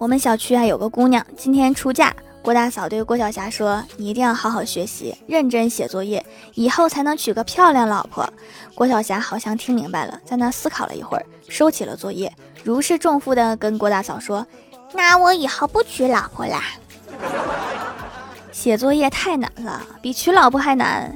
我们小区啊有个姑娘今天出嫁郭大嫂对郭晓霞说你一定要好好学习认真写作业以后才能娶个漂亮老婆郭晓霞好像听明白了在那思考了一会儿。收起了作业如释重负的跟郭大嫂说那我以后不娶老婆啦。写作业太难了比娶老婆还难。